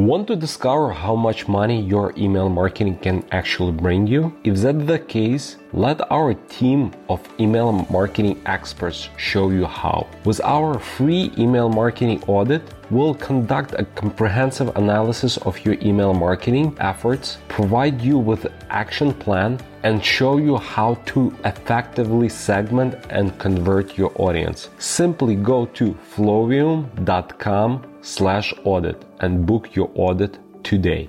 Want to discover how much money your email marketing can actually bring you? If that's the case, let our team of email marketing experts show you how. With our free email marketing audit, we'll conduct a comprehensive analysis of your email marketing efforts, provide you with an action plan, and show you how to effectively segment and convert your audience. Simply go to flowium.com slash audit and book your audit today.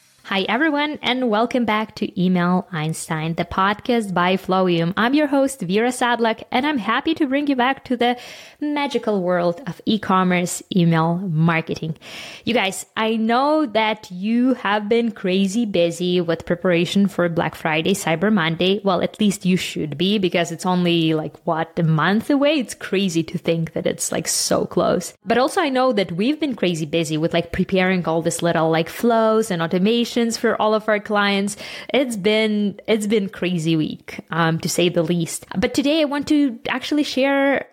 Hi, everyone, and welcome back to Email Einstein, the podcast by Flowium. I'm your host, Vira Sadlak, and I'm happy to bring you back to the magical world of e-commerce email marketing. You guys, I know that you have been crazy busy with preparation for Black Friday, Cyber Monday. Well, at least you should be because it's only like what a month away. It's crazy to think that it's like so close. But also I know that we've been crazy busy with like preparing all this little like flows and automation for all of our clients. It's been it's been crazy week, um, to say the least. But today I want to actually share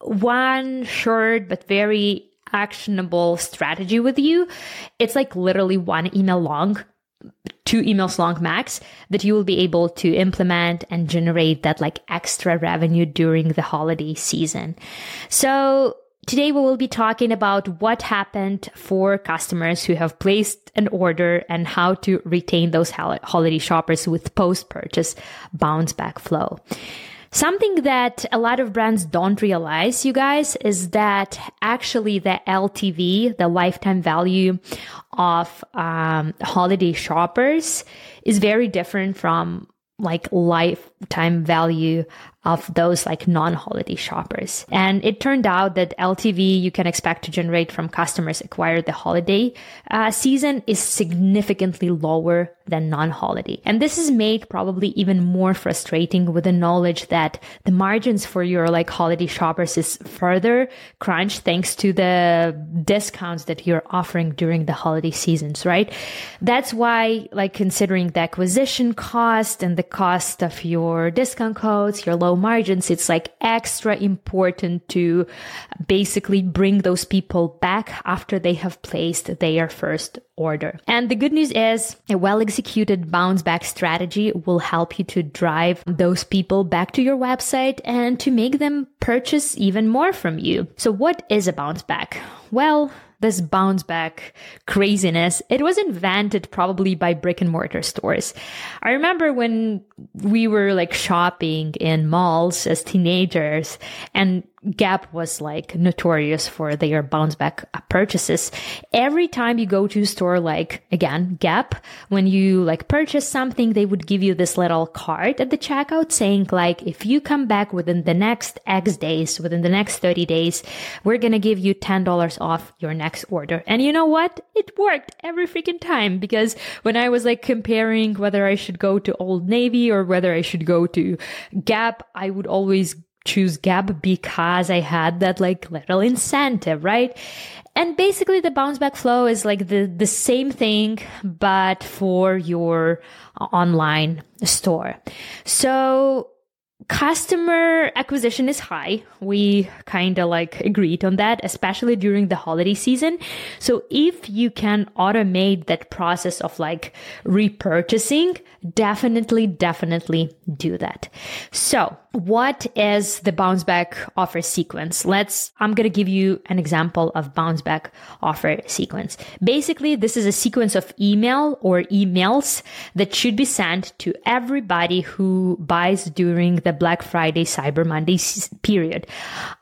one short but very actionable strategy with you. It's like literally one email long, two emails long max that you will be able to implement and generate that like extra revenue during the holiday season. So Today we will be talking about what happened for customers who have placed an order and how to retain those holiday shoppers with post-purchase bounce back flow. Something that a lot of brands don't realize, you guys, is that actually the LTV, the lifetime value of um, holiday shoppers, is very different from like lifetime value of those like non-holiday shoppers. And it turned out that LTV you can expect to generate from customers acquired the holiday uh, season is significantly lower than non-holiday. And this is made probably even more frustrating with the knowledge that the margins for your like holiday shoppers is further crunched thanks to the discounts that you're offering during the holiday seasons, right? That's why like considering the acquisition cost and the cost of your discount codes, your low margins, it's like extra important to basically bring those people back after they have placed their first order. And the good news is a well executed bounce back strategy will help you to drive those people back to your website and to make them purchase even more from you. So what is a bounce back? Well, this bounce back craziness, it was invented probably by brick and mortar stores. I remember when we were like shopping in malls as teenagers and Gap was like notorious for their bounce back purchases. Every time you go to a store like again Gap, when you like purchase something, they would give you this little card at the checkout saying like if you come back within the next X days, within the next 30 days, we're going to give you $10 off your next order. And you know what? It worked every freaking time because when I was like comparing whether I should go to Old Navy or whether I should go to Gap, I would always choose Gap because I had that like little incentive, right? And basically the bounce back flow is like the, the same thing, but for your online store. So customer acquisition is high. We kind of like agreed on that, especially during the holiday season. So if you can automate that process of like repurchasing, definitely, definitely do that. So what is the bounce back offer sequence? Let's, I'm going to give you an example of bounce back offer sequence. Basically, this is a sequence of email or emails that should be sent to everybody who buys during the Black Friday, Cyber Monday period.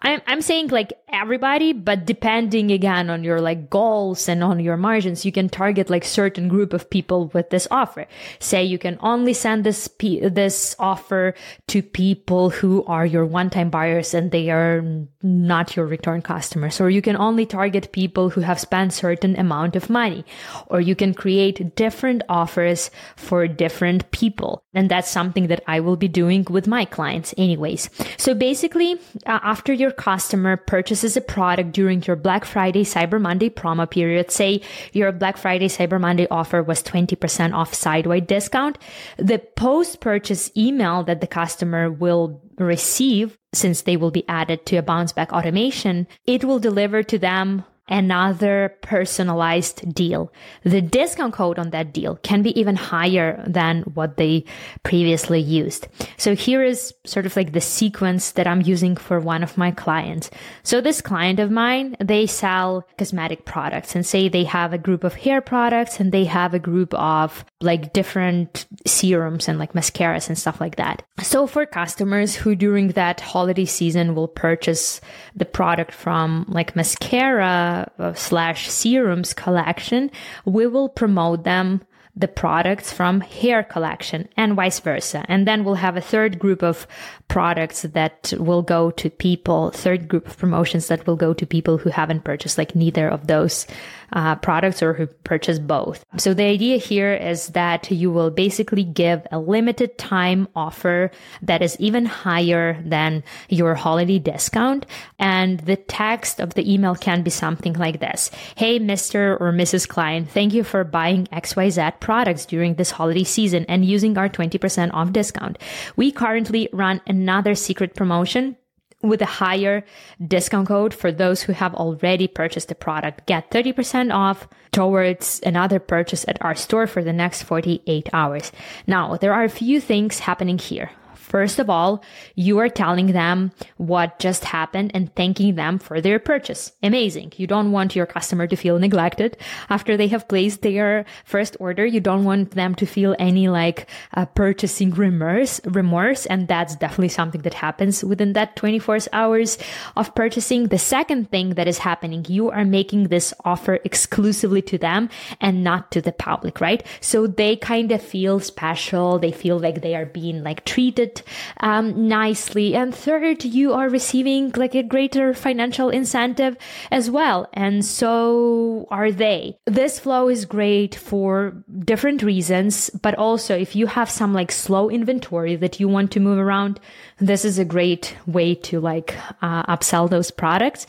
I'm, I'm saying like everybody, but depending again on your like goals and on your margins, you can target like certain group of people with this offer. Say you can only send this, this offer to people who are your one-time buyers and they are not your return customers. Or you can only target people who have spent certain amount of money. Or you can create different offers for different people. And that's something that I will be doing with my clients anyways. So basically, uh, after your customer purchases a product during your Black Friday, Cyber Monday promo period, say your Black Friday, Cyber Monday offer was 20% off site-wide discount, the post purchase email that the customer will receive since they will be added to a bounce back automation, it will deliver to them another personalized deal. The discount code on that deal can be even higher than what they previously used. So here is sort of like the sequence that I'm using for one of my clients. So this client of mine, they sell cosmetic products and say they have a group of hair products and they have a group of like different serums and like mascaras and stuff like that. So for customers who during that holiday season will purchase the product from like mascara uh, slash serums collection, we will promote them the products from hair collection and vice versa. And then we'll have a third group of products that will go to people, third group of promotions that will go to people who haven't purchased like neither of those uh, products or who purchase both. So the idea here is that you will basically give a limited time offer that is even higher than your holiday discount. And the text of the email can be something like this. Hey, Mr. or Mrs. Client, thank you for buying XYZ products during this holiday season and using our 20% off discount. We currently run another secret promotion with a higher discount code for those who have already purchased the product. Get 30% off towards another purchase at our store for the next 48 hours. Now, there are a few things happening here. First of all, you are telling them what just happened and thanking them for their purchase. Amazing. You don't want your customer to feel neglected after they have placed their first order. You don't want them to feel any like uh, purchasing remorse, remorse. And that's definitely something that happens within that 24 hours of purchasing. The second thing that is happening, you are making this offer exclusively to them and not to the public, right? So they kind of feel special. They feel like they are being like treated um, nicely. And third, you are receiving like a greater financial incentive as well. And so are they. This flow is great for different reasons, but also if you have some like slow inventory that you want to move around, this is a great way to like uh, upsell those products.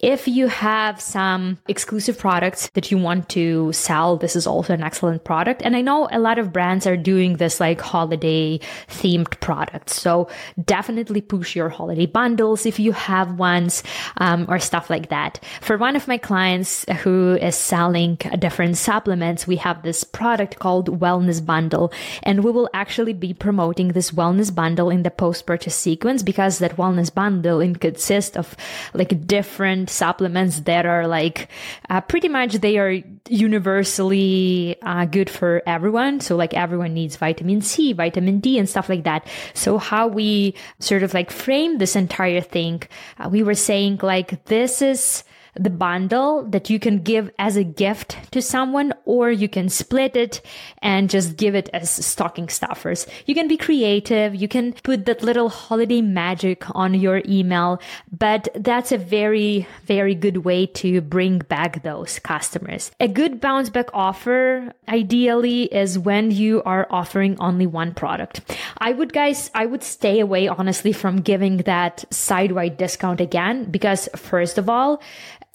If you have some exclusive products that you want to sell, this is also an excellent product. And I know a lot of brands are doing this like holiday themed products. So definitely push your holiday bundles if you have ones um, or stuff like that. For one of my clients who is selling different supplements, we have this product called Wellness Bundle, and we will actually be promoting this Wellness Bundle in the post purchase sequence because that wellness bundle consists of like different supplements that are like uh, pretty much they are universally uh, good for everyone. So like everyone needs vitamin C, vitamin D, and stuff like that. So how we sort of like frame this entire thing, uh, we were saying like this is the bundle that you can give as a gift to someone, or you can split it and just give it as stocking stuffers. You can be creative. You can put that little holiday magic on your email, but that's a very, very good way to bring back those customers. A good bounce back offer ideally is when you are offering only one product. I would guys, I would stay away honestly from giving that sitewide discount again because first of all,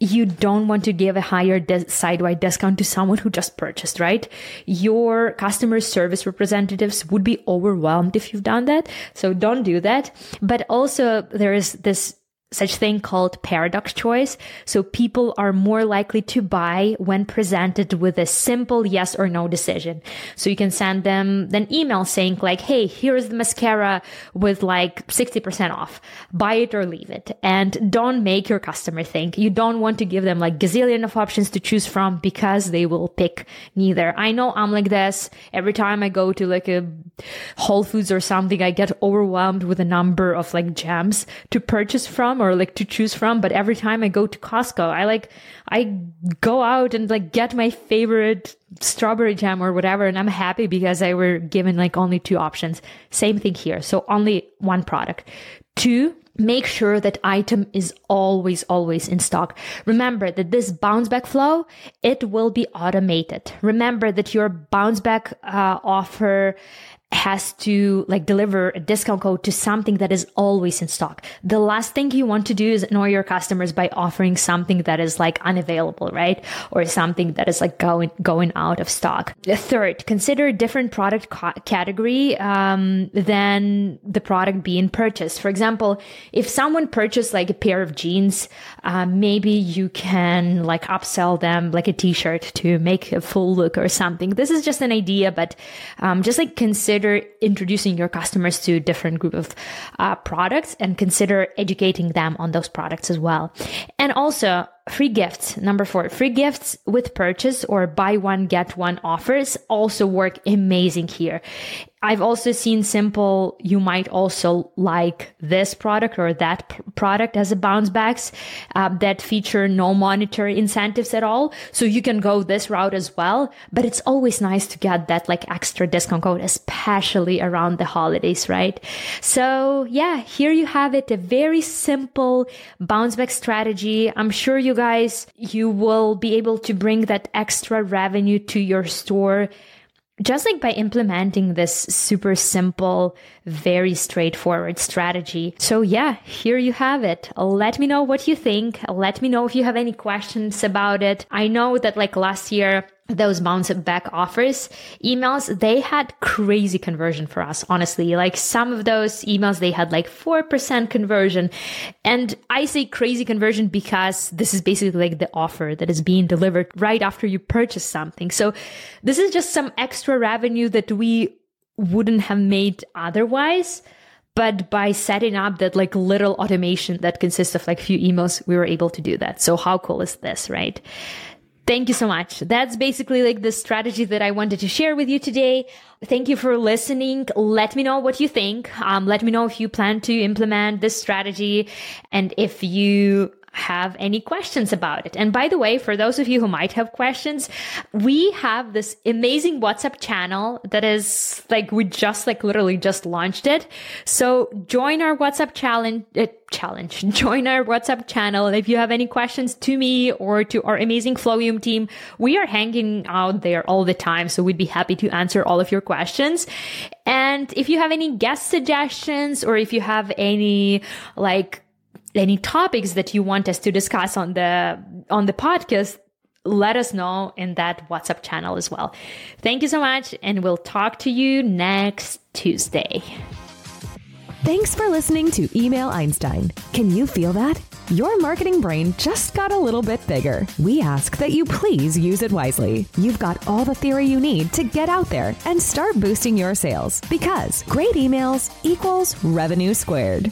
you don't want to give a higher de- sitewide discount to someone who just purchased, right? Your customer service representatives would be overwhelmed if you've done that. So don't do that. But also there is this such thing called paradox choice. So people are more likely to buy when presented with a simple yes or no decision. So you can send them an email saying like, Hey, here's the mascara with like 60% off. Buy it or leave it. And don't make your customer think. You don't want to give them like gazillion of options to choose from because they will pick neither. I know I'm like this. Every time I go to like a Whole Foods or something, I get overwhelmed with a number of like gems to purchase from or like to choose from. But every time I go to Costco, I like, I go out and like get my favorite strawberry jam or whatever. And I'm happy because I were given like only two options. Same thing here. So only one product. Two, make sure that item is always always in stock remember that this bounce back flow it will be automated remember that your bounce back uh, offer has to like deliver a discount code to something that is always in stock. The last thing you want to do is annoy your customers by offering something that is like unavailable, right? Or something that is like going, going out of stock. Third, consider a different product ca- category, um, than the product being purchased. For example, if someone purchased like a pair of jeans, uh, maybe you can like upsell them like a t-shirt to make a full look or something. This is just an idea, but, um, just like consider consider introducing your customers to different group of uh, products and consider educating them on those products as well. And also, free gifts. Number four, free gifts with purchase or buy one, get one offers also work amazing here. I've also seen simple, you might also like this product or that p- product as a bounce backs uh, that feature no monetary incentives at all. So you can go this route as well. But it's always nice to get that like extra discount code, especially around the holidays, right? So yeah, here you have it. A very simple bounce back strategy. I'm sure you guys, you will be able to bring that extra revenue to your store just like by implementing this super simple, very straightforward strategy. So yeah, here you have it. Let me know what you think. Let me know if you have any questions about it. I know that like last year, those bounce back offers emails, they had crazy conversion for us, honestly. Like some of those emails, they had like 4% conversion. And I say crazy conversion because this is basically like the offer that is being delivered right after you purchase something. So this is just some extra revenue that we wouldn't have made otherwise. But by setting up that like little automation that consists of like few emails, we were able to do that. So how cool is this, right? Thank you so much. That's basically like the strategy that I wanted to share with you today. Thank you for listening. Let me know what you think. Um, let me know if you plan to implement this strategy and if you have any questions about it. And by the way, for those of you who might have questions, we have this amazing WhatsApp channel that is like, we just like literally just launched it. So join our WhatsApp challenge, uh, challenge, join our WhatsApp channel. And if you have any questions to me or to our amazing Flowium team, we are hanging out there all the time. So we'd be happy to answer all of your questions. And if you have any guest suggestions or if you have any like any topics that you want us to discuss on the on the podcast let us know in that WhatsApp channel as well. Thank you so much, and we'll talk to you next Tuesday. Thanks for listening to Email Einstein. Can you feel that? Your marketing brain just got a little bit bigger. We ask that you please use it wisely. You've got all the theory you need to get out there and start boosting your sales because great emails equals revenue squared.